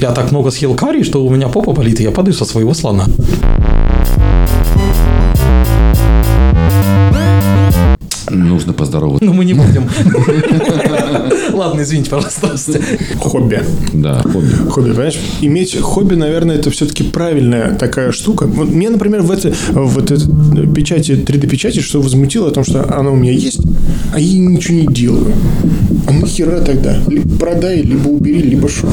Я так много съел карри, что у меня попа болит, и я падаю со своего слона. Нужно поздороваться. Но мы не будем. Ладно, извините, пожалуйста. Хобби. Да, хобби. Хобби, понимаешь? Иметь хобби, наверное, это все-таки правильная такая штука. Вот мне, например, в, это, в этой печати, 3D-печати, что возмутило, о том, что она у меня есть, а я ничего не делаю. А нахера тогда? Либо продай, либо убери, либо что.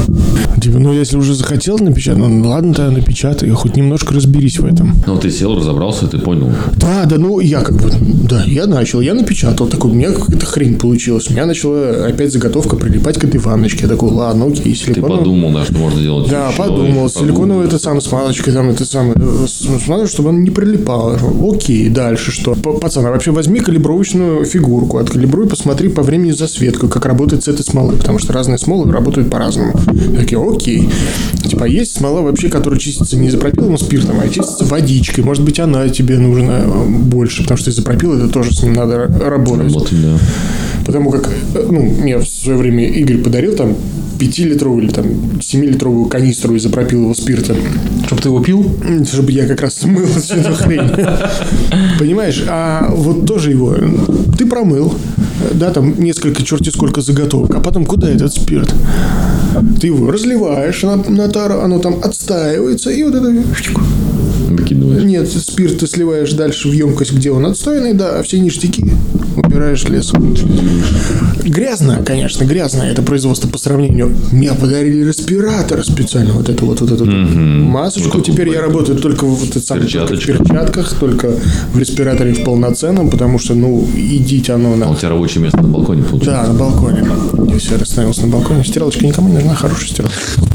Типа, ну, если уже захотел напечатать, ну, ладно, тогда напечатай, хоть немножко разберись в этом. Ну, ты сел, разобрался, ты понял. Да, да, ну, я как бы, да, я начал, я напечатал, такой, у меня какая-то хрень получилась. У меня начала опять заготовка прилипать к этой ванночке. Я такой, ладно, окей, Ты силиконовая. подумал, да, что можно делать Да, еще, подумал, еще силиконовую это самое, смазочкой, там, это самое, э, с- смотрю, чтобы она не прилипала. Окей, дальше что? Пацан, а вообще возьми калибровочную фигурку, откалибруй, посмотри по времени засветку, как работает с этой смолой, потому что разные смолы работают по-разному. Такие, окей. Типа, есть смола вообще, которая чистится не изопропиловым спиртом, а чистится водичкой. Может быть, она тебе нужна э, больше, потому что изопропил, это тоже с ним надо работать. Вот, да. Потому как, э, ну, мне в свое время Игорь подарил там 5-литровую или там 7-литровую канистру изопропилового спирта, Чтобы ты его пил? Чтобы я как раз смыл всю эту хрень. Понимаешь, а вот тоже его ты промыл, да, там несколько черти сколько заготовок, а потом куда этот спирт? Ты его разливаешь на, на тару, оно там отстаивается, и вот это Выкидываешь. нет, спирт ты сливаешь дальше в емкость, где он отстойный, да, а все ништяки убираешь в лес. Грязно, конечно, грязно это производство по сравнению. Мне подарили респиратор специально, вот эту вот, вот эту масочку. Вот Теперь я работаю только в, вот, это самое, только в перчатках, только в респираторе в полноценном, потому что, ну, идите оно А у на... тебя рабочее место на балконе получилось? Да, на балконе. Я все остановился на балконе. Стиралочка никому не нужна, хорошая стиралочка.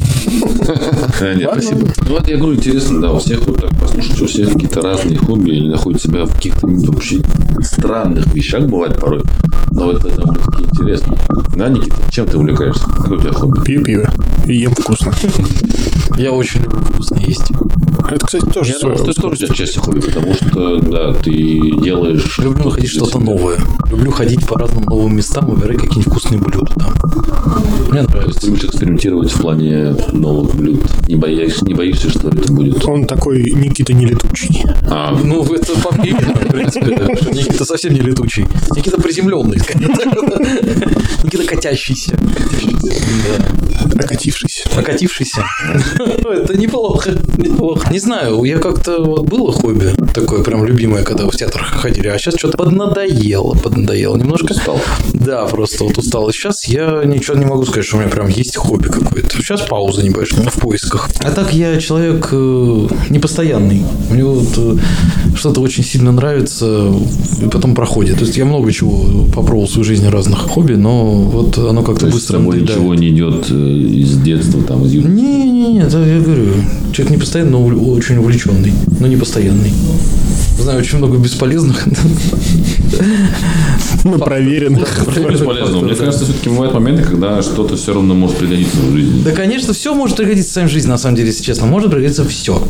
Да, нет, спасибо. Ну, вот я говорю, интересно, да, у всех вот так послушать, у всех какие-то разные хобби, они находят себя в каких-то вообще странных вещах, бывает порой. Но вот это довольно-таки интересно. Да, Никита, чем ты увлекаешься? Какое у тебя хобби? Пью пиво и ем вкусно. Я очень люблю вкусно есть. Это, кстати, тоже Я думаю, что это тоже часть хобби, потому что, да, ты делаешь... Люблю находить что-то новое. Люблю ходить по разным новым местам и выбирать какие-нибудь вкусные блюда там. Мне нравится. ты любишь экспериментировать в плане новых блюд. Не боишься, не боишься что это будет. Он такой Никита не летучий. А, Ну, это по мне в принципе. что Никита совсем не летучий. Никита приземленный, так. Никита катящийся. Да. Окатившийся. Окатившийся. Это неплохо, неплохо. Не знаю, я как-то вот было хобби такое прям любимое, когда в театр ходили, а сейчас что-то поднадоело, поднадоело немножко. Устал. Да, просто вот устал. И сейчас я ничего не могу сказать, что у меня прям есть хобби какое-то. Сейчас пауза небольшая в поисках. А так я человек э, непостоянный. Мне вот э, что-то очень сильно нравится и потом проходит. То есть я много чего попробовал в своей жизни разных хобби, но вот оно как-то с быстро надоедает. Ничего не идет э, из детства, там, из юности? Не-не-не, это я говорю, человек не постоянный, но очень увлеченный, но не постоянный. Знаю очень много бесполезных. Ну, проверенных. Бесполезно? Мне кажется, все-таки бывают моменты, когда что-то все равно может пригодиться в жизни. Да, конечно, все может пригодиться в своей жизни, на самом деле, если честно. Может пригодиться все.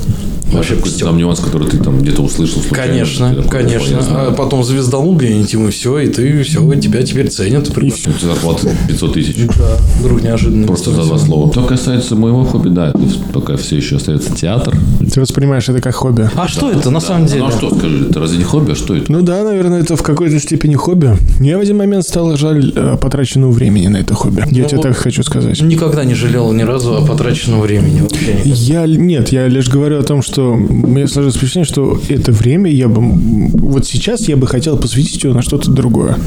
Вообще Какой-то все. там нюанс, который ты там где-то услышал случайно. Конечно, такой, конечно. А потом звезданул где-нибудь, и все, и ты все, тебя теперь ценят. У тебя зарплата 500 тысяч. Да, вдруг неожиданно. Просто за два слова. Что касается моего хобби, да, пока все еще остается театр. Ты воспринимаешь это как хобби. А что это на самом деле? Ну а что, скажи, это разве не хобби, а что это? Ну да, наверное, это в какой-то степени хобби. Мне в один момент стало жаль э, потраченного времени на это хобби. Я Ну, тебе вот- так хочу сказать. Никогда не жалел ни разу о потраченном времени вообще. никогда. Я нет, я лишь говорю о том, что мне сложилось впечатление, что это время я бы вот сейчас я бы хотел посвятить его на что-то другое.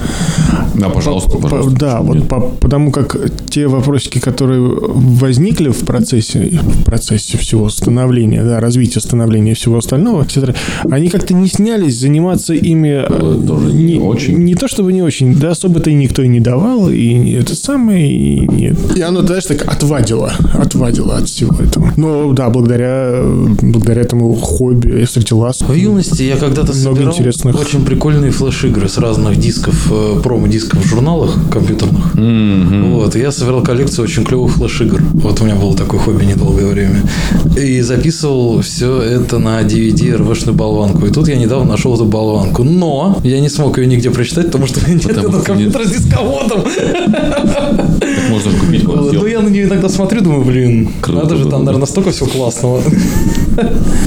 Да, пожалуйста, По- пожалуйста. да, вот по- потому как те вопросики, которые возникли в процессе, в процессе всего становления, да, развития становления и всего остального, они как-то не снялись, заниматься ими э, тоже не очень. не то чтобы не очень, да, особо-то и никто и не давал, и это самое, и нет. И оно, знаешь, так отвадило, отвадило от всего этого. Но да, благодаря, благодаря этому хобби я встретил вас. В юности я когда-то Много собирал интересных. очень прикольные флеш-игры с разных дисков, э, промо-дисков в журналах компьютерных. Мгм. Вот, и я собирал коллекцию очень клевых флеш-игр. Вот у меня было такое хобби недолгое время. И записывал все это на DVD РВшную болванку. И тут я недавно нашел эту болванку. Но я не смог ее нигде прочитать, потому что у меня нет Потому этого что нет. компьютера с дисководом. Так можно же купить Вот, Ну, я на нее иногда смотрю, думаю, блин, Круто надо же, там, наверное, столько всего классного.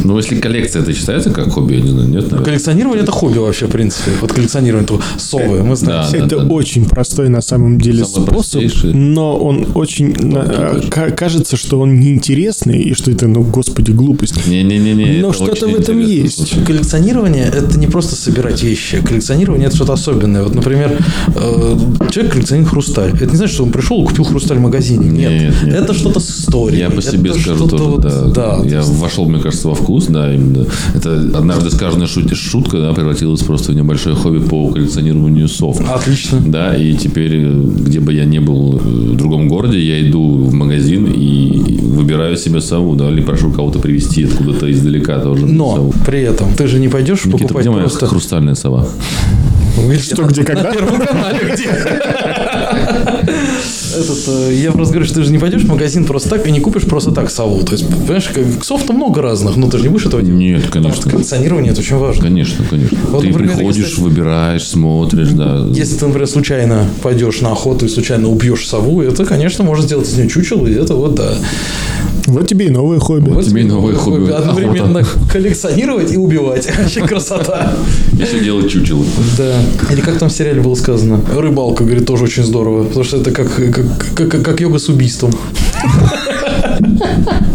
Ну, если коллекция, это считается как хобби, я не знаю, нет, наверное. Коллекционирование – это хобби вообще, в принципе. Вот коллекционирование то совы, мы знаем. Да, Это да. очень простой на самом деле Самый способ, простейший. но он очень на- а, ка- кажется, что он неинтересный и что это, ну, господи, глупость. Не-не-не. Но это что-то очень в этом есть. слушай. Коллекционирование – это не просто собирать вещи. Коллекционирование – это что-то особенное. Вот, например, э, человек коллекционирует хрусталь. Это не значит, что он пришел и купил хрусталь в магазине. Нет. Нет, нет. Это что-то с историей. Я по себе Это скажу что-то тоже, вот- да. да. Я вошел, мне кажется, во вкус, да, именно. Это однажды сказанная шут- шутка, да, превратилась просто в небольшое хобби по коллекционированию сов. Отлично. Да, и теперь, где бы я ни был э, в другом городе, я иду в магазин и выбираю себе сову, да, или прошу кого-то привезти откуда-то издалека тоже. Но сову. при этом ты же не пойдешь Никита, покупать где моя просто... хрустальная сова? Что, где, когда? На Первом канале где? Этот, э, я просто говорю, что ты же не пойдешь в магазин просто так и не купишь просто так сову. То есть, понимаешь, как- сов-то много разных, но ты же не будешь этого делать. Нет, Потому что конечно. коллекционирование это очень важно. Конечно, конечно. Вот, ты например, приходишь, если- выбираешь, смотришь, да. Если ты, например, случайно пойдешь на охоту и случайно убьешь сову, это, конечно, можно сделать из нее чучело, и это вот да. Вот тебе и новое хобби. Вот тебе и новое хобби. Одновременно коллекционировать и убивать. Вообще красота. Еще делать чучело. Да. Или как там в сериале было сказано? Рыбалка, говорит, тоже очень здорово. Потому что это как, как, как, как йога с убийством.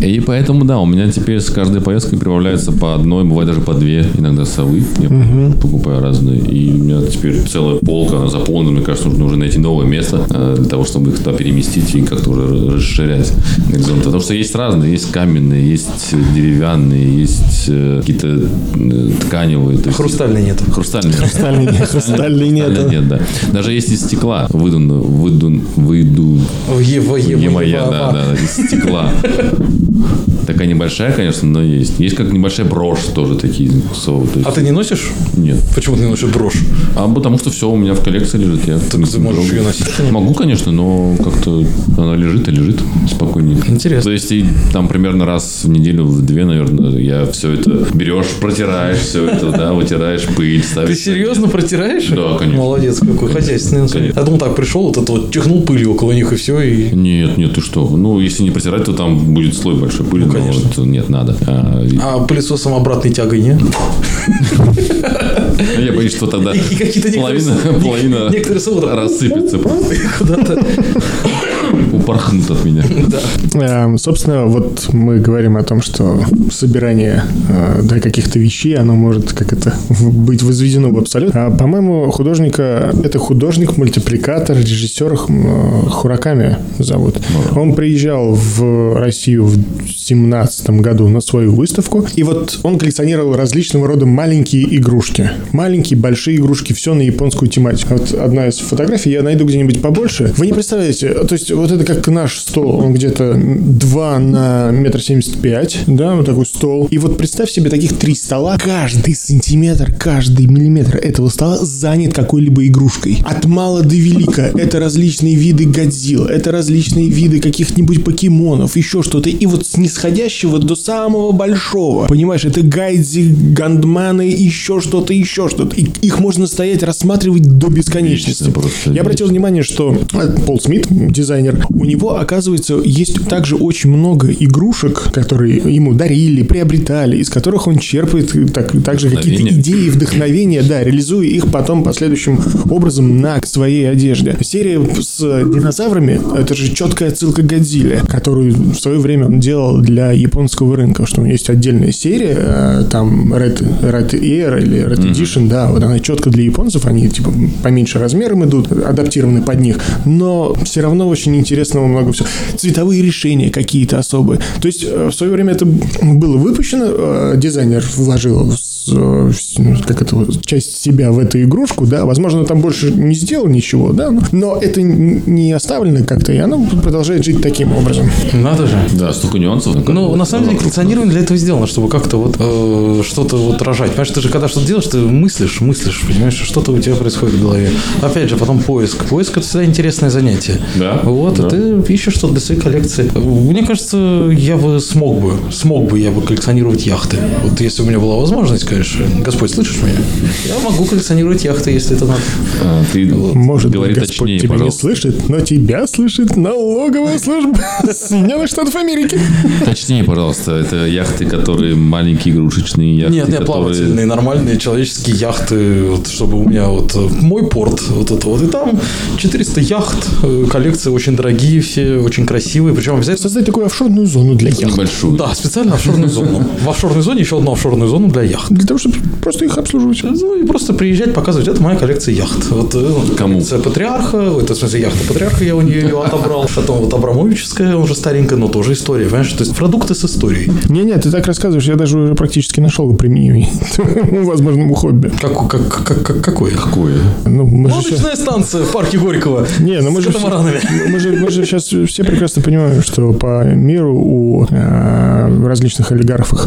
И поэтому, да, у меня теперь с каждой поездкой прибавляется по одной, бывает даже по две иногда совы. Я покупаю разные. И у меня теперь целая полка, она заполнена. Мне кажется, нужно уже найти новое место э, для того, чтобы их туда переместить и как-то уже расширять горизонт. Потому что есть разные. Есть каменные, есть деревянные, есть э, какие-то э, тканевые. то есть- Хрустальной нет. Хрустальные. Хрустальной нет, хрустальной нету. нет, да. Даже есть из стекла. Выдун, выдун, выйду, В Ева, Ева, Ева, да, а. да, из стекла. you Такая небольшая, конечно, но есть. Есть как небольшая брошь тоже такие совы. то есть- А ты не носишь? Нет. Почему ты не носишь брошь? А потому что все у меня в коллекции лежит. Я Так ты можешь ее носить? Могу, конечно, но как-то она лежит и лежит спокойненько. Интересно. То есть, и там примерно раз в неделю, в две, наверное, я все это берешь, протираешь все это, да, вытираешь пыль, Ты ставишь. серьезно протираешь? Да, конечно. Молодец какой, хозяйственный. Конечно. Я думал, так пришел, вот это вот чихнул пылью около них и все, и Нет, нет, ты что? Ну, если не протирать, то там будет слой большой пыли. Ну, конечно. вот нет, надо. А, А пылесосом обратной тягой нет? Я боюсь, что тогда половина, рассыпется просто. куда-то. Упорхнут от меня. Эм, Собственно, вот мы говорим о том, что собирание э, да, каких-то вещей, оно может как это быть возведено в абсолют. А, по-моему, художника это художник-мультипликатор, режиссер м, Хураками зовут. Он приезжал в Россию в семнадцатом году на свою выставку, и вот он коллекционировал различного рода маленькие игрушки. Маленькие, большие игрушки, все на японскую тематику. Вот одна из фотографий, я найду где-нибудь побольше. Вы не представляете, то есть вот это как наш стол, он где-то 2 на метр семьдесят пять, да, вот такой стол. И вот представь себе таких три стола, каждый сантиметр, каждый миллиметр этого стола занят какой-либо игрушкой. От мала до велика. Это различные виды Годзилл, это различные виды каких-нибудь покемонов, еще что-то. И вот с нисходящего до самого большого. Понимаешь, это гайдзи, гандманы, еще что-то, еще что-то. И их можно стоять, рассматривать до бесконечности. Я обратил внимание, что э, Пол Смит, дизайнер, у него, оказывается, есть также очень много игрушек, которые ему дарили, приобретали, из которых он черпает так, также какие-то идеи, вдохновения, да, реализуя их потом последующим образом на своей одежде. Серия с динозаврами – это же четкая отсылка Годзилле, которую в свое время он делал для японского рынка, что есть отдельная серия, э, там Red, Red Air или Red Edition, да, вот она четко для японцев, они типа поменьше размером идут, адаптированы под них, но все равно очень интересного много всего. Цветовые решения какие-то особые. То есть э, в свое время это было выпущено, э, дизайнер вложил э, как это, часть себя в эту игрушку, да, возможно, там больше не сделал ничего, да, но, но это не оставлено как-то, и оно продолжает жить таким образом. Надо же. Да, столько нюансов. Ну, на самом деле, коллекционирование для этого сделано, чтобы как-то вот э, что-то вот рожать. Понимаешь, ты же когда что-то делаешь, ты мыслишь, мыслишь, понимаешь, что-то у тебя происходит в голове. Опять же, потом поиск. Поиск – это всегда интересное занятие. Да, Вот, да. и ты ищешь что-то для своей коллекции. Мне кажется, я бы смог бы, смог бы я бы коллекционировать яхты. Вот если у меня была возможность, конечно. Господь, слышишь меня? Я могу коллекционировать яхты, если это надо. А, ты Может говори Господь точнее, тебя пожалуйста. не слышит, но тебя слышит налоговая служба Соединенных Штатов Америки. Точнее, пожалуйста, это яхты, которые маленькие игрушечные яхты, Нет, нет, которые... плавательные, нормальные человеческие яхты, вот, чтобы у меня вот э, мой порт, вот это вот, и там 400 яхт, э, коллекции очень дорогие все, очень красивые, причем обязательно Создать такую офшорную зону для яхт. Небольшую. Да, специально офшорную зону. В офшорной зоне еще одну офшорную зону для яхт. Для того, чтобы просто их обслуживать. Ну и просто приезжать, показывать, это моя коллекция яхт. Вот э, Кому? коллекция патриарха, это в смысле яхта патриарха, я у нее ее отобрал. Потом вот Абрамовичская, уже старенькая, но тоже история, понимаешь? То есть продукты с историей. Не-не, ты так рассказываешь, я даже уже практически нашел применение возможному хобби. Как, как, как, как, какое? Какое? Ну, мы же Лодочная станция в парке Горького. Не, ну мы с же, катамаранами. мы, же, мы же сейчас все прекрасно понимаем, что по миру у э, различных олигархов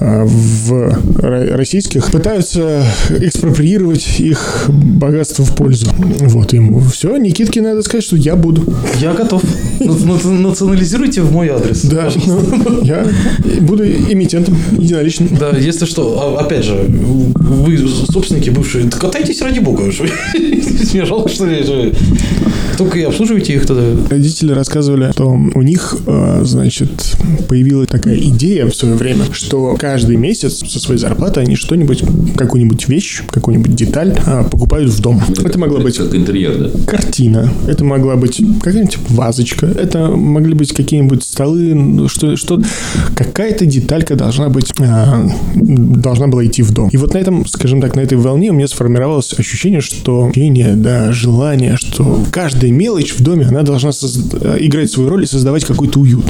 э, в ро- российских пытаются экспроприировать их богатство в пользу. Вот ему все, Никитке надо сказать, что я буду. Я готов. На- на- Национализируйте в мой адрес. Да, ну, я буду эмитентом единоличным. Да, если что, а, опять же, вы собственники бывшие, катайтесь ради бога. что- Мне жалко, что ли. Только и обслуживайте их тогда. Родители рассказывали, что у них, э, значит, появилась такая идея в свое время, что каждый месяц со своей зарплаты они что-нибудь, какую-нибудь вещь, какую-нибудь деталь а, покупают в дом. Это могла быть Как интерьер, да? картина, это могла быть какая-нибудь вазочка, это могли быть какие-нибудь столы, ну, что, что какая-то деталька должна быть, а, должна была идти в дом. И вот на этом, скажем так, на этой волне у меня сформировалось ощущение, что ощущение, да, желание, что каждая мелочь в доме, она должна созда- играть свою роль и создавать какой-то уют.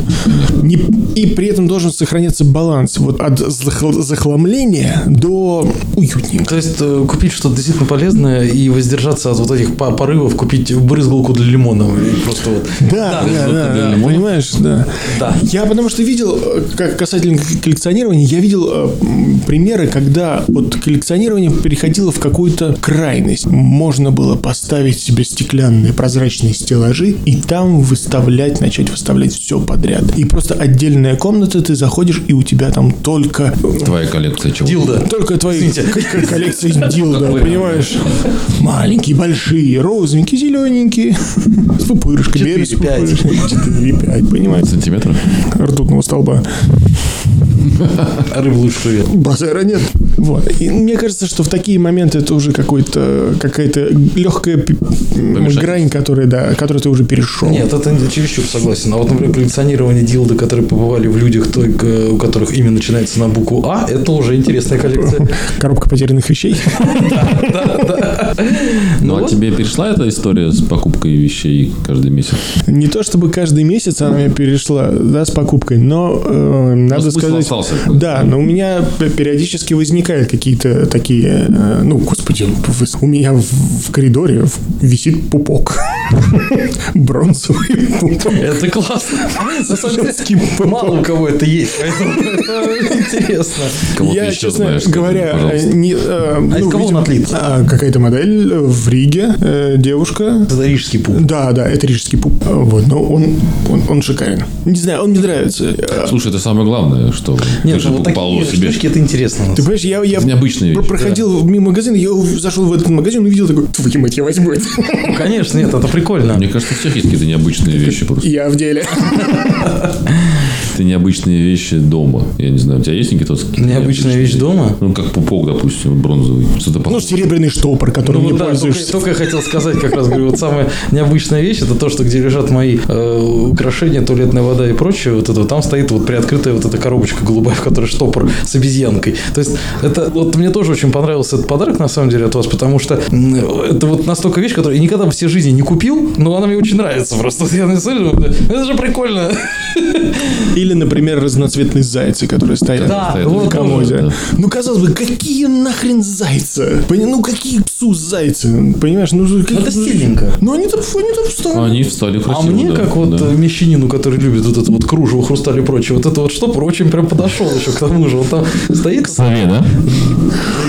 Не- и при этом должен сохраняться баланс вот от захл- захламления до уютненько. То есть э, купить что-то действительно полезное и воздержаться от вот этих по- порывов, купить брызгалку для лимона. Просто вот. Да, да, да, да, понимаешь, да. Да. Я потому что видел, э, как касательно коллекционирования, я видел э, примеры, когда вот коллекционирование переходило в какую-то крайность. Можно было поставить себе стеклянные прозрачные стеллажи и там выставлять, начать выставлять все подряд. И просто отдельная комната, ты заходишь, и у тебя там только Твоя коллекция чего? Дилда. только твои коллекции дилда, понимаешь? Маленькие, большие, розовенькие, зелененькие, с Четыре, без. Четыре, пять, понимаешь? Сантиметров? Ртутного столба. Рыбу лучше. Базара нет. Вот. И мне кажется, что в такие моменты это уже какой-то какая-то легкая Помешательство. грань, которая, да, которую ты уже перешел. Нет, это не- чересчур согласен. А вот, например, коллекционирование дилды, которые побывали в людях, только у которых имя начинается на букву А, это уже интересная коллекция. Коробка потерянных вещей. Ну, а тебе перешла эта история с покупкой вещей каждый месяц? Не то чтобы каждый месяц она мне перешла, да, с покупкой, но э, надо сказать, остался. да, но у меня периодически возникают какие-то такие, э, ну, господи, у меня в, коридоре висит пупок, бронзовый пупок. Это классно. На самом деле, мало у кого это есть, поэтому это интересно. Я, еще честно говоря, не, э, А ну, из кого он отлит? а, какая-то модель в Риге, э, девушка. Это рижский пуп. Да, да, это рижский пуп. Вот, но он, он, он шикарен. Не знаю, он мне нравится. Слушай, это самое главное, что Нет, ну вот такие себе... штучки, это интересно. Ты понимаешь, я, я про- вещь, проходил мимо магазина, я зашел в этот магазин, увидел такой, твою мать, я возьму это. Ну, конечно, нет, это прикольно. Мне кажется, у всех есть какие-то необычные вещи просто. Я в деле. Это необычные вещи дома. Я не знаю, у тебя есть, Никита? какие-то Необычная необычные вещь дома? Ну, как пупок, допустим, бронзовый. Что-то Ну, серебряный штопор, которым Ну, не да, только, пользуешься. только я хотел сказать, как раз говорю, вот самая необычная вещь, это то, что где лежат мои э, украшения, туалетная вода и прочее, вот это, там стоит вот приоткрытая вот эта коробочка голубая, в которой штопор с обезьянкой. То есть, это вот мне тоже очень понравился этот подарок, на самом деле, от вас, потому что это вот настолько вещь, которую я никогда в всей жизни не купил, но она мне очень нравится просто. Я смотрю, это же прикольно. И Или, например, разноцветные зайцы, которые стоят Да, стоят вот в комоде. тоже, да. Ну, казалось бы, какие нахрен зайцы? Ну, какие псу зайцы? Понимаешь, ну... как- Это стильненько. Ну, они там, они там встали. Они встали А красиво. мне, да, как вот да. э, мещанину, который любит вот это вот кружево, хрусталь и прочее, вот это вот штопор очень прям подошел еще к тому же. Он там стоит Сове, да?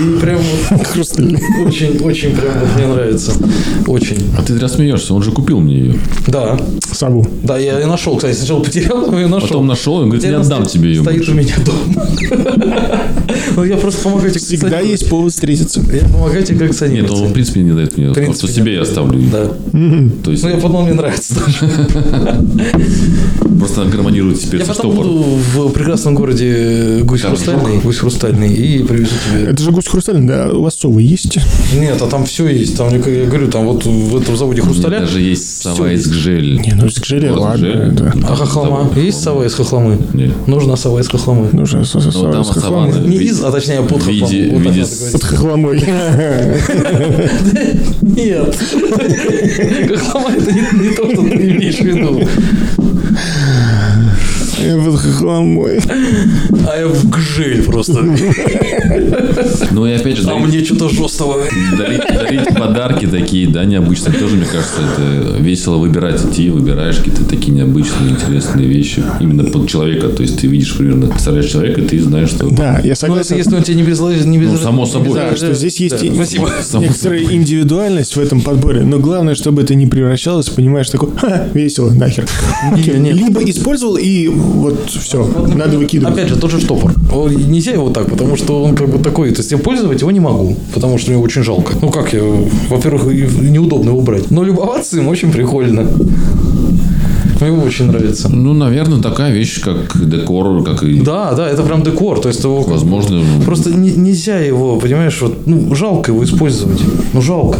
и прям вот Хрустальные. очень, очень прям вот мне нравится. Очень. А ты зря смеешься, он же купил мне ее. Да. Сову. Да, я и нашел, кстати, сначала потерял, но и нашел. Потом нашел, и говорит, Теперь не отдам тебе ее Стоит больше. у меня дома. Ну, я просто помогаю тебе Всегда есть повод встретиться. Я помогаю тебе Нет, коллекционировать. он в принципе не дает мне. В Просто принципе, себе я нет. оставлю. Да. То есть Ну, я подумал, мне нравится тоже. просто гармонирует теперь Я со потом буду в прекрасном городе Гусь Торжок. Хрустальный, Гусь Хрустальный, и привезу тебе. Это же гусь хрустальный, да? У вас совы есть? Нет, а там все есть. Там, я говорю, там вот в этом заводе У меня Хрусталя. даже есть сова из гжель. Не, ну, с гжели, Вот ладно. гжель. да. А хохлома? Завод Есть сова из хохломы? Нет. Нужна сова из хохломы. Ну, же, со- со- Ну, там с Не из, а точнее под в виде- хохлому. Вот в так виде надо с- говорить. Под хохломой. Нет. Хохлома это не, не то, что ты имеешь в виду. Я Под хохломой. А я в гжель просто. Ну и опять же, А мне что-то жесткого. дарить- подарки такие, да, необычные. Тоже, мне кажется, это весело выбирать. Идти, выбираешь какие-то такие необычные, интересные вещи. Именно под человека. То есть ты видишь примерно, представляешь человека, и ты знаешь, что... Да, я Ну, согласен. если он тебе не без не без Ну, само собой. Да, что здесь есть некоторая индивидуальность в этом подборе, но главное, чтобы это не превращалось, понимаешь, такой, ха, весело, нахер. Либо использовал и вот все, надо выкидывать. Опять же, тот же штопор. Он- Нельзя его так, потому что он как бы такой. То есть я пользовать его не могу, потому что мне очень жалко. Ну как я, во-первых, неудобно его брать. Но любоваться им очень прикольно. Мне очень нравится. Ну, наверное, такая вещь, как декор, как и... Да, да, это прям декор. То есть его Возможно, Просто не- нельзя его, понимаешь, вот, ну, жалко его использовать. Ну, жалко.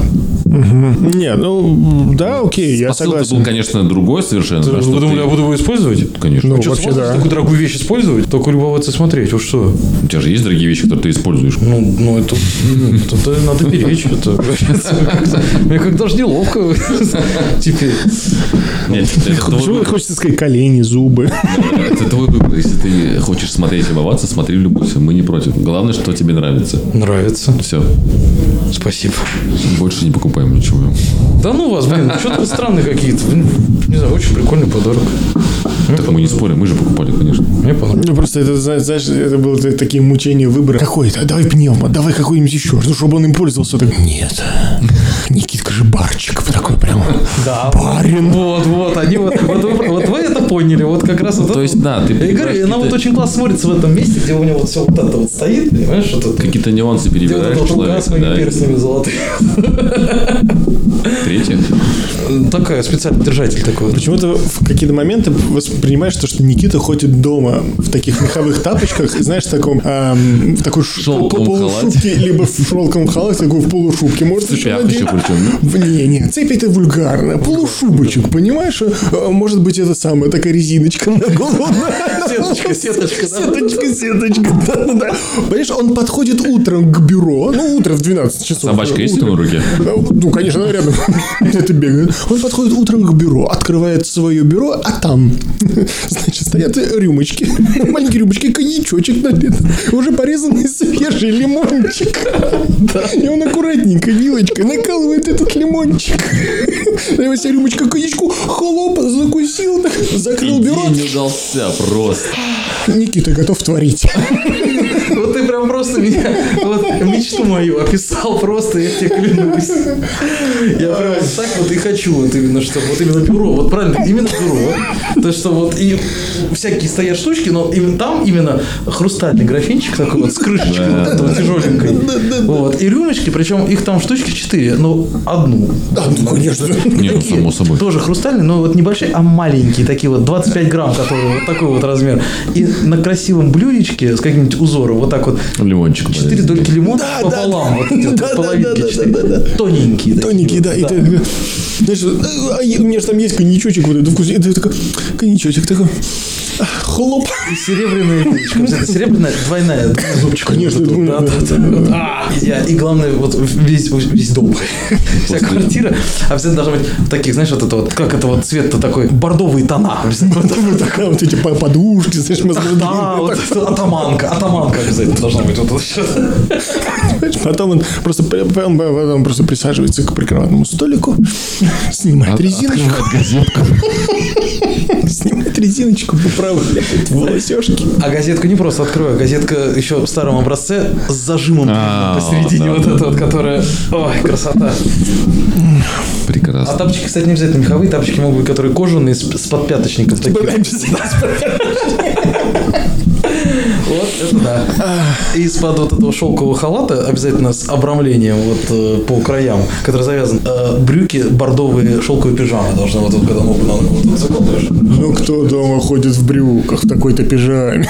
Не, ну, да, окей, я посыл согласен. был, конечно, другой совершенно. Вы да, что думали, ты- я буду его использовать? Конечно. Ну, Что, вообще, да. такую дорогую вещь использовать? Только любоваться и смотреть. Вот что? У тебя же есть дорогие вещи, которые ты используешь. Ну, ну это, ну, это надо беречь. Это, мне как даже неловко теперь. Почему хочется сказать колени, зубы? Это твой выбор. Если ты хочешь смотреть, любоваться, смотри, любуйся. Мы не против. Главное, что тебе нравится. Нравится. Все. Спасибо. Больше не покупаем ничего. Да ну вас, блин, что-то вы странные какие-то. Не знаю, очень прикольный подарок. Так мы не спорим, мы же покупали, конечно. Мне понравилось. Ну, просто это, зна- знаешь, это было та- такие мучения выбора. Какой-то, давай пневмо, давай какой-нибудь еще, ну, чтобы он им пользовался. Так, нет, Никитка же барчик, такой прям Да. барин. Вот, вот, они вот, вот, вы, вот вы это поняли, вот как раз вот То есть, да, ты Я говорю, она вот очень классно смотрится в этом месте, где у него вот все вот это вот стоит, понимаешь, вот это. Какие-то нюансы перебираешь эта вот рука человека, с моими да. перстнями золотыми. Третье. Такая, специальный держатель такой. Почему-то в какие-то моменты воспринимаешь то, что Никита ходит дома в таких меховых тапочках, знаешь, в таком, эм, в такой ш- Шелковом по- полушубке, либо в шелковом халате, такой в полушубке. Может, еще надеть. Не, не, цепь это вульгарно. Полушубочек, понимаешь? Э, Может быть, это самое, такая резиночка на голову. Сеточка, сеточка? Сеточка, сеточка, да-да-да. Понимаешь, он подходит утром к бюро, ну, утром в 12 часов. Собачка есть в руке? Ну, конечно, она рядом где-то бегает. Он подходит утром к бюро, открывает свое бюро, а там, значит, стоят рюмочки. Маленькие рюмочки, коньячочек налит. Уже порезанный свежий лимончик. И он аккуратненько вилочкой накалывает этот лимончик. Его вся рюмочка коньячку, хлоп, закусил, закрыл бюро. День удался просто. Никита готов творить. Вот прям просто меня, вот мечту мою описал просто, я тебе клянусь. Я прям вот так вот и хочу, вот именно, что вот именно бюро, вот правильно, именно бюро. То, что вот и всякие стоят штучки, но именно там именно хрустальный графинчик такой вот с крышечкой вот этой вот тяжеленькой. Вот, и рюмочки, причем их там штучки четыре, но одну. Да, ну, конечно. Не, ну, само собой. Тоже хрустальный, но вот небольшие, а маленькие, такие вот 25 грамм, которые вот такой вот размер. И на красивом блюдечке с каким-нибудь узором, вот так вот, Лимончик. четыре дольки лимона Да, пополам, да, вот да, да, половинки да, да, да. Тоненькие. вот, да, и ты, знаешь, «Э, а я- у меня же там есть коньячочек вот этот вкус, ты такой, коньячочек такой, Хлоп. И серебряная. Обязательно серебряная, двойная, зубчик. Конечно, Вот это вот, да, да, да. А, идеально. И главное, вот весь, весь дом, вся квартира обязательно должна быть таких, знаешь, вот это вот, как это вот цвет-то такой, бордовые тона. Вот Вот вот эти по- подушки, знаешь, Да, вот это атаманка, атаманка обязательно должна быть. Вот это. Потом он просто, просто присаживается к прикроватному столику, снимает резиночку. Снимает резиночку, поправляет волосешки. А газетку не просто открою, газетка еще в старом образце с зажимом А, посередине вот это вот, которая... Ой, красота. А Прекрасно. тапочки, кстати, не обязательно меховые, тапочки могут быть, которые кожаные, с, с подпяточником. Вот, это да. И из-под вот этого шелкового халата, обязательно с обрамлением вот э, по краям, который завязан, э, брюки бордовые шелковые пижамы должны вот, вот когда ногу на ногу вот, закладываешь. Ну, кто дома ходит в брюках в такой-то пижаме?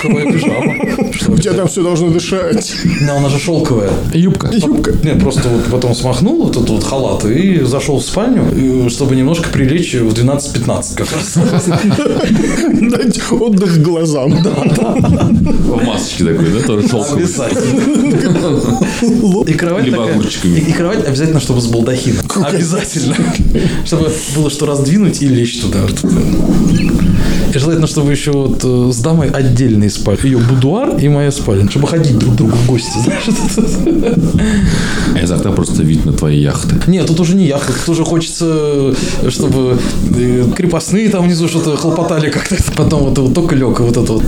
Шелковая пижама. Что У тебя там все должно дышать. Но она же шелковая. Юбка. Юбка. Нет, просто вот потом смахнул вот этот вот халат и зашел в спальню, чтобы немножко прилечь в 12-15 как раз. Дать отдых глазам. В масочке такой, да, тоже шелковый. Обязательно. И кровать Либо такая- огурчиками. И, и кровать обязательно, чтобы с балдахином. Обязательно. Чтобы было что раздвинуть и лечь туда. И желательно, чтобы еще вот э, с дамой отдельный спать. Ее будуар и моя спальня. Чтобы ходить друг к другу в гости. Знаешь, А из окна просто вид на твои яхты. Нет, тут уже не яхта, тут уже хочется, чтобы э, крепостные там внизу что-то хлопотали как-то. Потом вот, вот только лег, и вот это вот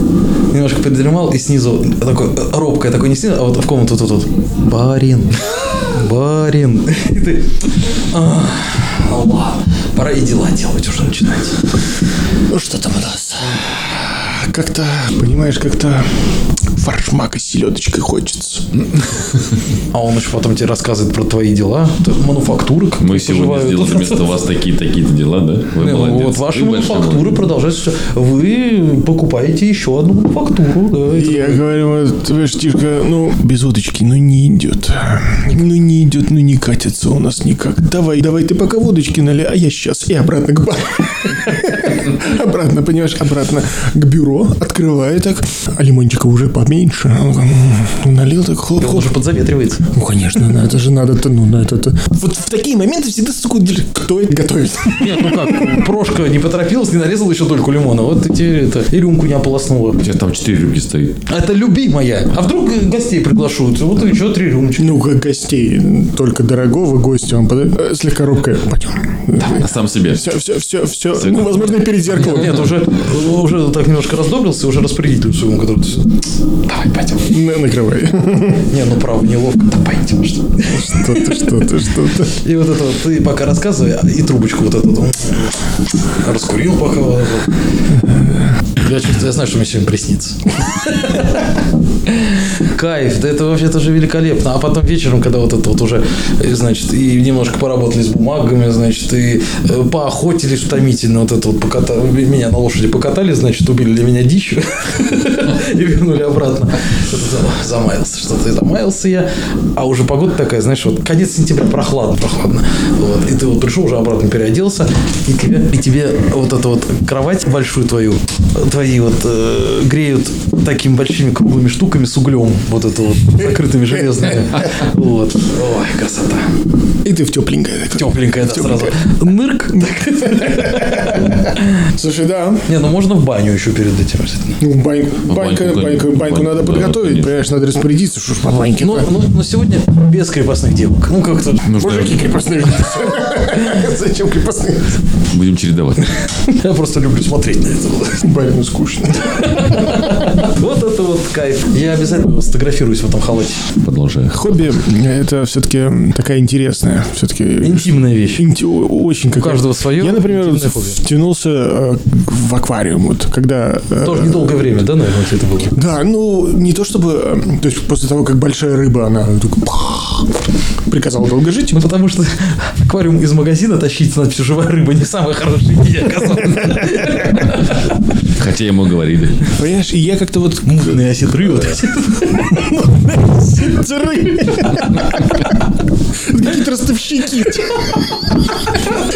немножко придремал, и снизу такой э, робкое, такой не снизу, а вот в комнату тут вот барин, барин. И ты, «Ах, ну ладно, пора и дела делать уже начинать. Ну, что там у нас? Как-то, понимаешь, как-то фаршмака с селедочкой хочется. А он еще потом тебе рассказывает про твои дела, мануфактуры, как Мы сегодня поживают. сделали вместо вас такие-такие-то дела, да? Вы ну молодец. вот ваши Вы мануфактуры продолжаются. Вы покупаете еще одну мануфактуру, да. это- Я говорю, вот, знаешь, Тишка, ну, без водочки, ну, не идет. Ну, не идет, ну, не катится у нас никак. Давай, давай, ты пока водочки налей, а я сейчас. И обратно к бару. Обратно, понимаешь, обратно к бюро, открываю так, а лимончика уже поменьше. Он Налил так, Он хлоп-хлоп. уже подзаветривается. Ну, конечно, ну, это же надо-то, ну, на это-то. Вот в такие моменты всегда, сука, кто это готовит? Нет, ну как, Прошка не поторопилась, не нарезала еще дольку лимона. Вот эти это, и рюмку не ополоснула. У тебя там четыре рюмки стоит. А Это любимая. А вдруг гостей приглашают? Вот еще три рюмочки. Ну, как гостей, только дорогого гостя, он подает, э, слегка робкая. Пойдем. А сам себе. Все, все, все, все. Ну, возможно, и перед зеркалом. Нет, уже, уже так немножко раздобрился, уже распорядителю своему, который... Давай, пойдем. На- Накрывай. Не, ну право, неловко. Да пойдем, что ты, что ты, что ты. И вот это вот, ты пока рассказывай, а, и трубочку вот эту раскурил пока. Я чувствую, я знаю, что мне сегодня приснится. Кайф, да это вообще тоже великолепно. А потом вечером, когда вот это вот уже, э, значит, и немножко поработали с бумагами, значит, и э, поохотились утомительно, вот это вот поката... меня на лошади покатали, значит, убили для меня дичь и вернули обратно. Замаялся, что-то замаялся я. А уже погода такая, знаешь, вот конец сентября, прохладно, прохладно. Вот. И ты вот пришел, уже обратно переоделся, и тебе, и тебе вот эту вот кровать большую твою, твои вот э, греют такими большими круглыми штуками с углем, вот это вот, закрытыми железными. Вот. Ой, красота. И ты в тепленькое. такое. Тепленькая, да, сразу. Нырк. Слушай, да. Не, ну можно в баню еще перед этим. Ну, баньку, банька, баньку, баньку, надо подготовить, конечно. понимаешь, надо распорядиться, что ж по баньке. Ну, ну, но сегодня без крепостных девок. Ну, как-то... Нужно- Мужики крепостные. Зачем крепостные? Будем чередовать. Я просто люблю смотреть на это. Барину скучно. Вот это вот кайф. Я обязательно сфотографируюсь в этом халате. Продолжай. Хобби – это все-таки такая интересная, все-таки Интимная вещь. Инти- очень какая каждого свое Я, например, втянулся э, в аквариум, вот, когда... э, Тоже недолгое время, да, наверное, это было? Да, ну, не то чтобы... э, То есть, после того, как большая рыба, она приказала долго жить. Ну, потому что аквариум из магазина тащить на живая рыба не самая хорошая идея, оказалось. Хотя ему говорили. Понимаешь, и я как-то вот... Мутные осетры вот эти. Сыры. Какие-то ростовщики.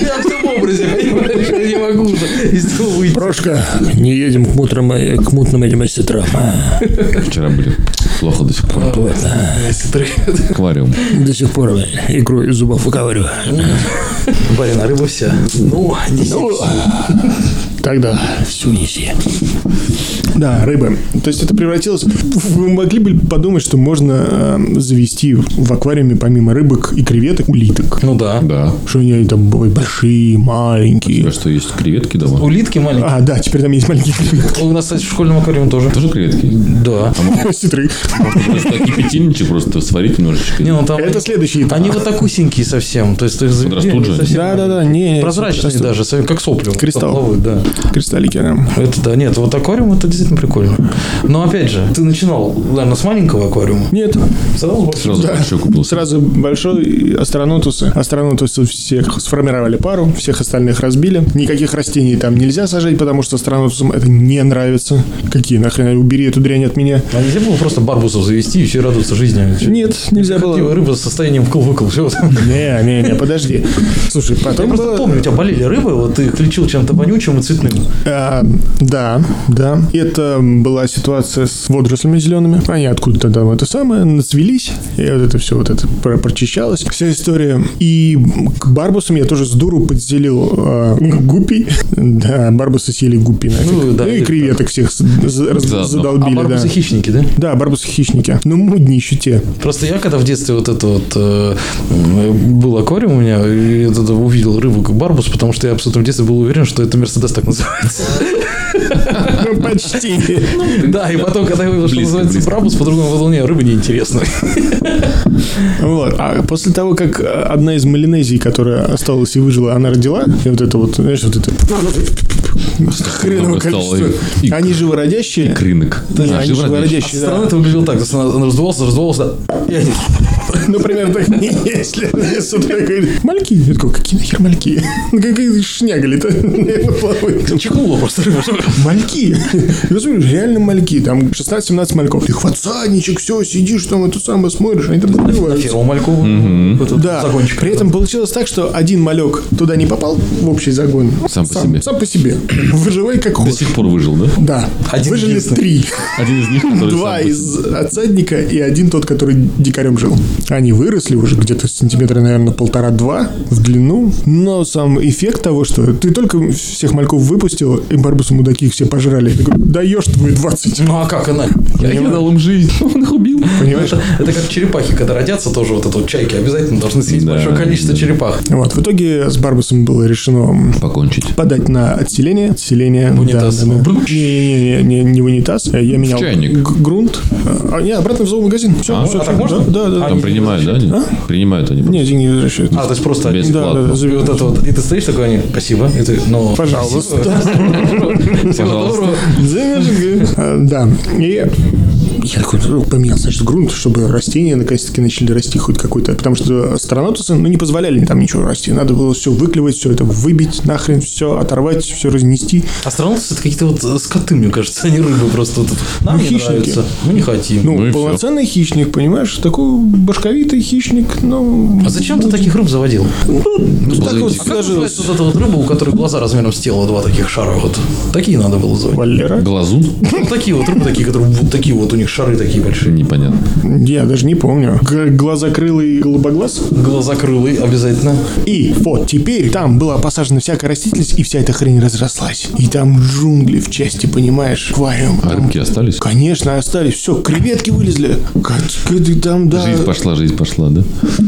Я в том образе, понимаешь? могу уже из него выйти. Прошка, не едем к мутрым, э, к мутным этим осетрам. Вчера были. Плохо до сих пор. Аквариум. До сих пор э, икру из зубов выковыриваю. Барин, а рыба вся. Ну, не Ну, тогда всю неси. Да, рыбы. То есть это превратилось... Вы могли бы подумать, что можно э, завести в аквариуме помимо рыбок и креветок улиток. Ну да. Да. Что они там большие, маленькие. А что, есть креветки дома? Улитки маленькие. А, да, теперь там есть маленькие креветки. У нас, кстати, в школьном аквариуме тоже. Тоже креветки? Да. Ситры. Просто кипятильничек просто сварить немножечко. Не, ну там Это следующий этап. Они вот такусенькие совсем. То есть, то есть Подрастут же Да, да, да, не. Прозрачные даже, как сопли. Кристалл. да. Кристаллики, да. Это да, нет, вот аквариум это действительно прикольно. Но опять же, ты начинал, наверное, с маленького аквариума. Нет, Сразу большой. Сразу большой купил. сразу большой астронотусы. Астронотусы всех сформировали пару, всех остальных разбили. Никаких растений там нельзя сажать, потому что астронотусам это не нравится. Какие нахрен, убери эту дрянь от меня. А нельзя было просто барбусов завести и все радоваться жизни? Нет, нельзя было. Рыба с состоянием вкл-выкл. Все. Не, не, не, подожди. Слушай, Я потом просто было... помню, у тебя болели рыбы, вот ты их лечил чем-то вонючим и цветным. А, да, да. Это была ситуация с водорослями зелеными. Они откуда-то там это самое нацвелись, и вот это все вот это про- прочищалось. Вся история. И к барбусам я тоже с дуру подселил а, гуппий. Да, барбусы съели гуппи. нафиг. Ну, да, и это- креветок всех. А задолбили, да. барбусы хищники, да? Да, барбусы хищники. Ну, муднищи те. Просто я когда в детстве вот это вот э, э, был аквариум у меня, и вот это увидел рыбу как барбус, потому что я абсолютно в детстве был уверен, что это Мерседес так называется. Ну, почти. Да, и потом, когда я увидел, что называется барбус, по-другому подумал, не, рыба неинтересна. Вот. А после того, как одна из малинезий, которая осталась и выжила, она родила, и вот это вот, знаешь, вот это хреново количество. Они живородящие. Крынок. Да, они живородящие, да. это выглядело так, она раздувался, раздувался, и они Ну, примерно так не если с утра говорит, мальки. Я такой, какие нахер мальки? Ну, какая шняга летает. плавает. чихнула просто. Мальки. Я смотрю, реально мальки. Там 16-17 мальков. Их в отсадничек, все, сидишь там, это самое смотришь, они там разбиваются. Ферму мальку. Да, при этом получилось так, что один малек туда не попал в общий загон. Сам по себе. Сам по себе. Выживай как До хочешь. сих пор выжил, да? Да. Выжили три. Один из них, Два из отсадника и один тот, который дикарем жил. Они выросли уже где-то сантиметра, наверное, полтора-два в длину. Но сам эффект того, что ты только всех мальков выпустил, и барбусы мудаки их все пожрали. Я говорю, даешь твои 20. Ну а как она? Я не дал им жизнь, он их убил. Понимаешь? Это, это как черепахи, когда родятся, тоже вот это вот чайки обязательно должны съесть Да, большое количество да. черепах. Вот, в итоге с барбусом было решено Покончить. подать на отселение. Отселение. В унитаз. Да, да, да. Не, не, не, не в унитаз. Я менял чайник. г- грунт. А, не, обратно в зоомагазин. Все, А, все, а так можно? Да, да, да. Там принимают, да? они? Принимают они. Не, деньги возвращают. А, то есть просто Без Да, платы. да, да, И вот это вот, и ты стоишь такой, они, спасибо, и ты, ну, Пожалуйста. Всего доброго. А, Да. И я такой, ну, поменял, значит, грунт, чтобы растения наконец-таки начали расти хоть какой-то. Потому что астронавтусы, ну, не позволяли там ничего расти. Надо было все выклевать, все это выбить нахрен, все оторвать, все разнести. Астронавты это какие-то вот э, скоты, мне кажется, они рыбы просто. Вот, нам Ну, не хищники. нравится, мы не хотим. Ну, Ну полноценный хищник, понимаешь? Такой башковитый хищник, ну... а зачем ты таких рыб заводил? Ну, так вот А как называется вот эта вот рыба, у которой глаза размером с тело, два таких шара? Вот такие надо было заводить. Валера? Глазун? Ну, такие вот рыбы, такие, которые вот такие вот у них шары такие большие. Непонятно. Я даже не помню. Г- Глазокрылый голубоглаз? Глазокрылый обязательно. И вот теперь там была посажена всякая растительность, и вся эта хрень разрослась. И там джунгли в части, понимаешь, аквариум. А Там- рыбки остались? Конечно, остались. Все, креветки вылезли. Как- как- Там, да. Жизнь пошла, жизнь пошла, да?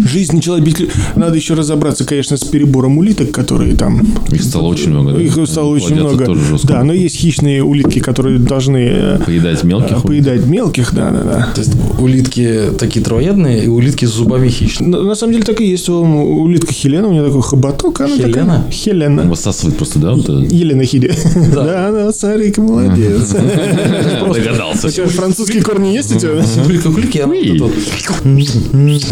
Жизнь начала бить. Надо еще разобраться, конечно, с перебором улиток, которые там. Их стало очень много. да? Их стало очень много. тоже жестко. Да, но есть хищные улитки, которые должны э, Поедать мелких? поедать мелких, да, да, да. То есть улитки такие травоядные и улитки с зубами хищные. На, на самом деле так и есть. Вон, улитка Хелена, у нее такой хоботок. Она Хелена? Такая, Хелена. Высасывает просто, да? Вот, Елена Хиди. Да, да, смотри-ка, молодец. Догадался. У тебя французские корни есть у тебя? Улитка улитки, она вот это вот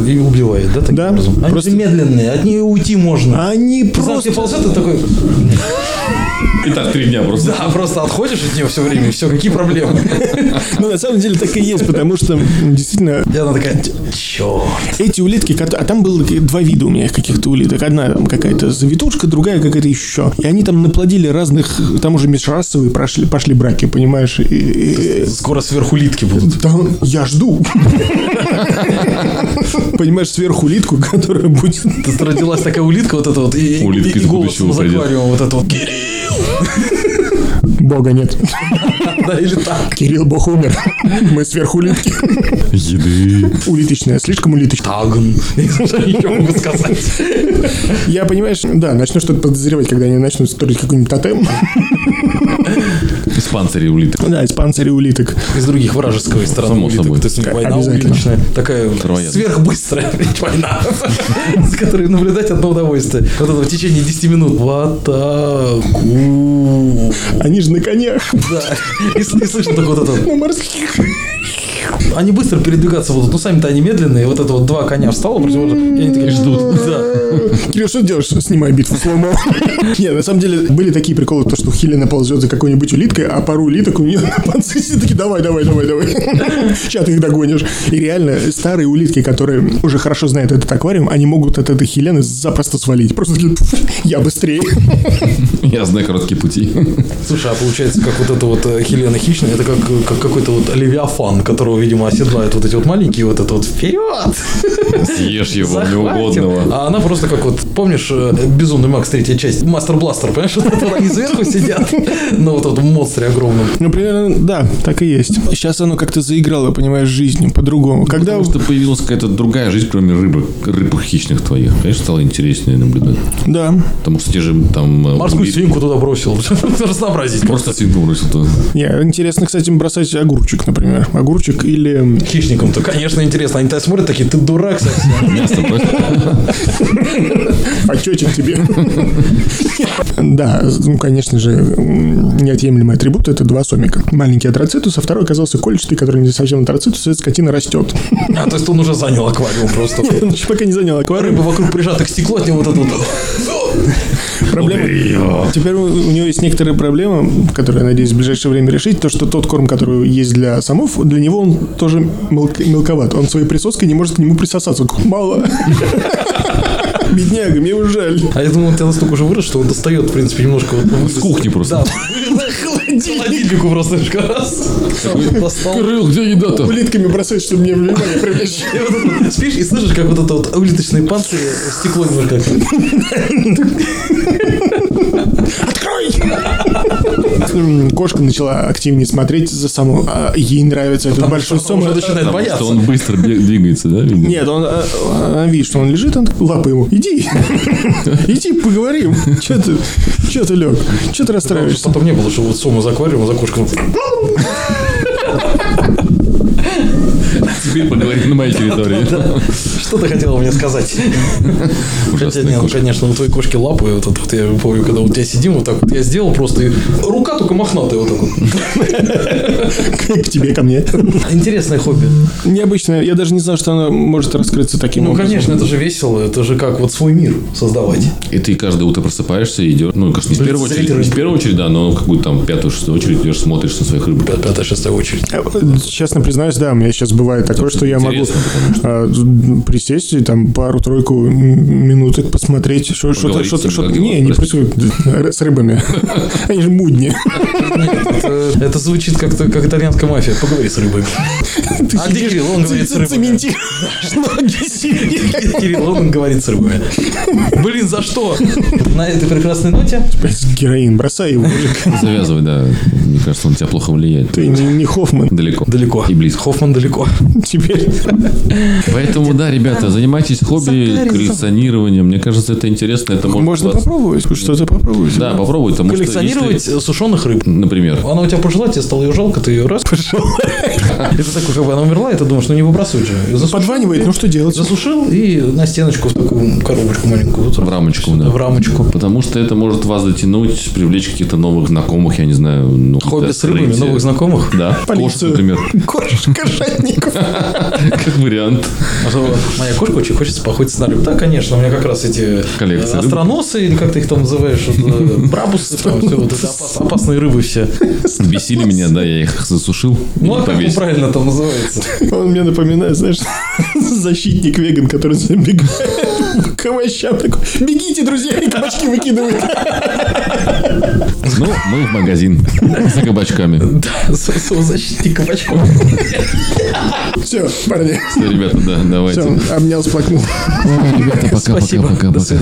и убивает, да, таким Да, образом? Они просто- медленные, от нее уйти можно. Они Просто... и такой... И так три дня просто. Да, просто отходишь от нее все время, и все, какие проблемы? Ну, на самом деле так и есть, потому что действительно И она такая, черт. эти улитки, а там было два вида у меня их каких-то улиток. Одна там какая-то завитушка, другая какая-то еще. И они там наплодили разных, там уже межрасовые прошли, пошли браки, понимаешь? И- и- Скоро сверхулитки будут. Да, я жду. Понимаешь, сверху улитку, которая будет... Тут родилась такая улитка, вот эта вот, и, и- Улитка и из голос будущего из аквариума, вот это вот, Кирилл! Бога нет. Да, или так. Кирилл, бог умер. Мы сверху улитки. Еды. Улиточная, слишком улиточная. Что еще могу сказать? Я, понимаешь, да, начну что-то подозревать, когда они начнут строить какой-нибудь тотем. Из панцирей улиток. Да, из панцирей улиток. Из других вражеской стороны Само улиток. собой. То есть война Обязательно. уличная. Такая Травоядная. сверхбыстрая война, с которой наблюдать одно удовольствие. Вот это в течение 10 минут. В атаку. Они же на конях. Да. И, слышно только вот это. На морских. Они быстро передвигаться будут, но сами-то они медленные. Вот это вот два коня встало, противоположно, и они такие ждут. Да. Кирилл, что ты делаешь? Снимай битву сломо. Нет, на самом деле были такие приколы, то, что Хелена ползет за какой-нибудь улиткой, а пару улиток у нее на панцире такие, давай, давай, давай, давай. Сейчас ты их догонишь. И реально, старые улитки, которые уже хорошо знают этот аквариум, они могут от этой Хелены запросто свалить. Просто такие, «Пф, я быстрее. Я знаю короткие пути. Слушай, а получается, как вот это вот э, Хелена хищная, это как, как какой-то вот левиафан, которого, видимо, оседлают вот эти вот маленькие, вот это вот вперед! Съешь его, Захватим. неугодного. А она просто как вот, помнишь, э, Безумный Макс, третья часть, Мастер Бластер, понимаешь, вот они сверху сидят, на вот этом монстре огромном. Ну, примерно, да, так и есть. Сейчас оно как-то заиграло, понимаешь, жизнью по-другому. Когда... Потому что появилась какая-то другая жизнь, кроме рыбы, рыб хищных твоих. Конечно, стало интереснее наблюдать. Да. Потому что те же там... э, Морскую свинку туда бросил, разнообразить. Просто свинку бросил туда. Не, интересно, кстати, бросать огурчик, например. Огурчик или... Хищникам-то, конечно, интересно. Они так смотрят, такие, ты дурак совсем. Мясо бросил. Почетик тебе. Да, ну, конечно же, неотъемлемый атрибут – это два сомика. Маленький атроцитус, а второй оказался кольчатый, который не совсем атроцитус, и эта скотина растет. А, то есть он уже занял аквариум просто. Пока не занял аквариум. Рыба вокруг прижата к стеклу, от него вот это вот. Проблема... Теперь у него есть некоторые проблемы, которые, я надеюсь, в ближайшее время решить. То, что тот корм, который есть для самов, для него он тоже мелк- мелковат. Он своей присоской не может к нему присосаться. Мало. Бедняга, мне его жаль. А я думал, тебя настолько уже вырос, что он достает, в принципе, немножко вот. С кухни просто. Да, холодильнику просто раз. Крыл, где еда-то? Улитками бросать, чтобы мне внимание привлечь. Спишь и слышишь, как вот это вот улиточные панцири стекло немножко. Открой! Кошка начала активнее смотреть за саму. а Ей нравится этот большой сом. уже начинает Потому бояться. что он быстро двигается, да? видимо? Нет, он а, а, видит, что он лежит, он лапа ему. Иди, иди, поговорим. Че ты, че ты лег? Че ты расстраиваешься? Потом не было, что вот сумма за аквариум, за кошкой. Теперь поговорим на моей территории. Что ты хотела мне сказать? Хотя, Ужасная не, ну, конечно, у твоей кошки лапы, вот, это вот я помню, когда у тебя сидим, вот так вот я сделал просто, и рука только мохнатая вот так вот. К тебе, ко мне. Интересное хобби. Необычно. Я даже не знал, что она может раскрыться таким Ну, образом. конечно, это же весело, это же как вот свой мир создавать. И ты каждое утро просыпаешься и идешь, ну, конечно, не в первую очередь, не в первую очередь, да, но какую-то там пятую, шестую очередь идешь, смотришь на своих рыб. Пят- Пятая, шестая очередь. Честно признаюсь, да, у меня сейчас бывает такое, что я могу а, присесть и там пару-тройку минуток посмотреть, что- что-то, что-то, как Не, не происходит с рыбами. Они же мудни. Это, звучит как-то как итальянская мафия. Поговори с рыбами. А где Кирилл? Он говорит с рыбами. Кирилл, он говорит с рыбами. Блин, за что? На этой прекрасной ноте Героин, бросай его, мужик. Завязывай, да. Мне кажется, он тебя плохо влияет. Ты не, не Хоффман Далеко. далеко. И близко. Хоффман далеко. Теперь. Поэтому, да, ребята, занимайтесь хобби коллекционированием. Мне кажется, это интересно. Это Можно попробовать, что-то попробовать. Да, попробуй. Потому что Коллекционировать если- сушеных рыб. Например. Она у тебя пожила, тебе стало ее жалко, ты ее раз пошел. Это такое, как бы она умерла, и ты думаешь, ну не выбрасывай же. Подванивает, ну что делать? Засушил и на стеночку в такую коробочку маленькую. вот В рамочку, да. В рамочку. Потому что это может вас затянуть, привлечь каких-то новых знакомых, я не знаю. Ну, Хобби да, с рыбами, новых знакомых. Да, кошек, например. Кошек, кошатников. Как вариант. Моя кошка очень хочется поохотиться на рыб. Да, конечно, у меня как раз эти э, рыб. остроносы, или как ты их там называешь, э, брабусы, там все вот это опас- опасные рыбы все. Бесили меня, да, я их засушил. Ну, а как правильно там называется? Он мне напоминает, знаешь, защитник веган, который забегает к овощам такой, бегите, друзья, и кабачки выкидывает. Ну, мы в магазин за кабачками. Да, защитник кабачков. Все, парни. Все, ребята, да, давайте. Все, обнял, сплакнул. Ребята, пока, Спасибо. пока, пока, пока.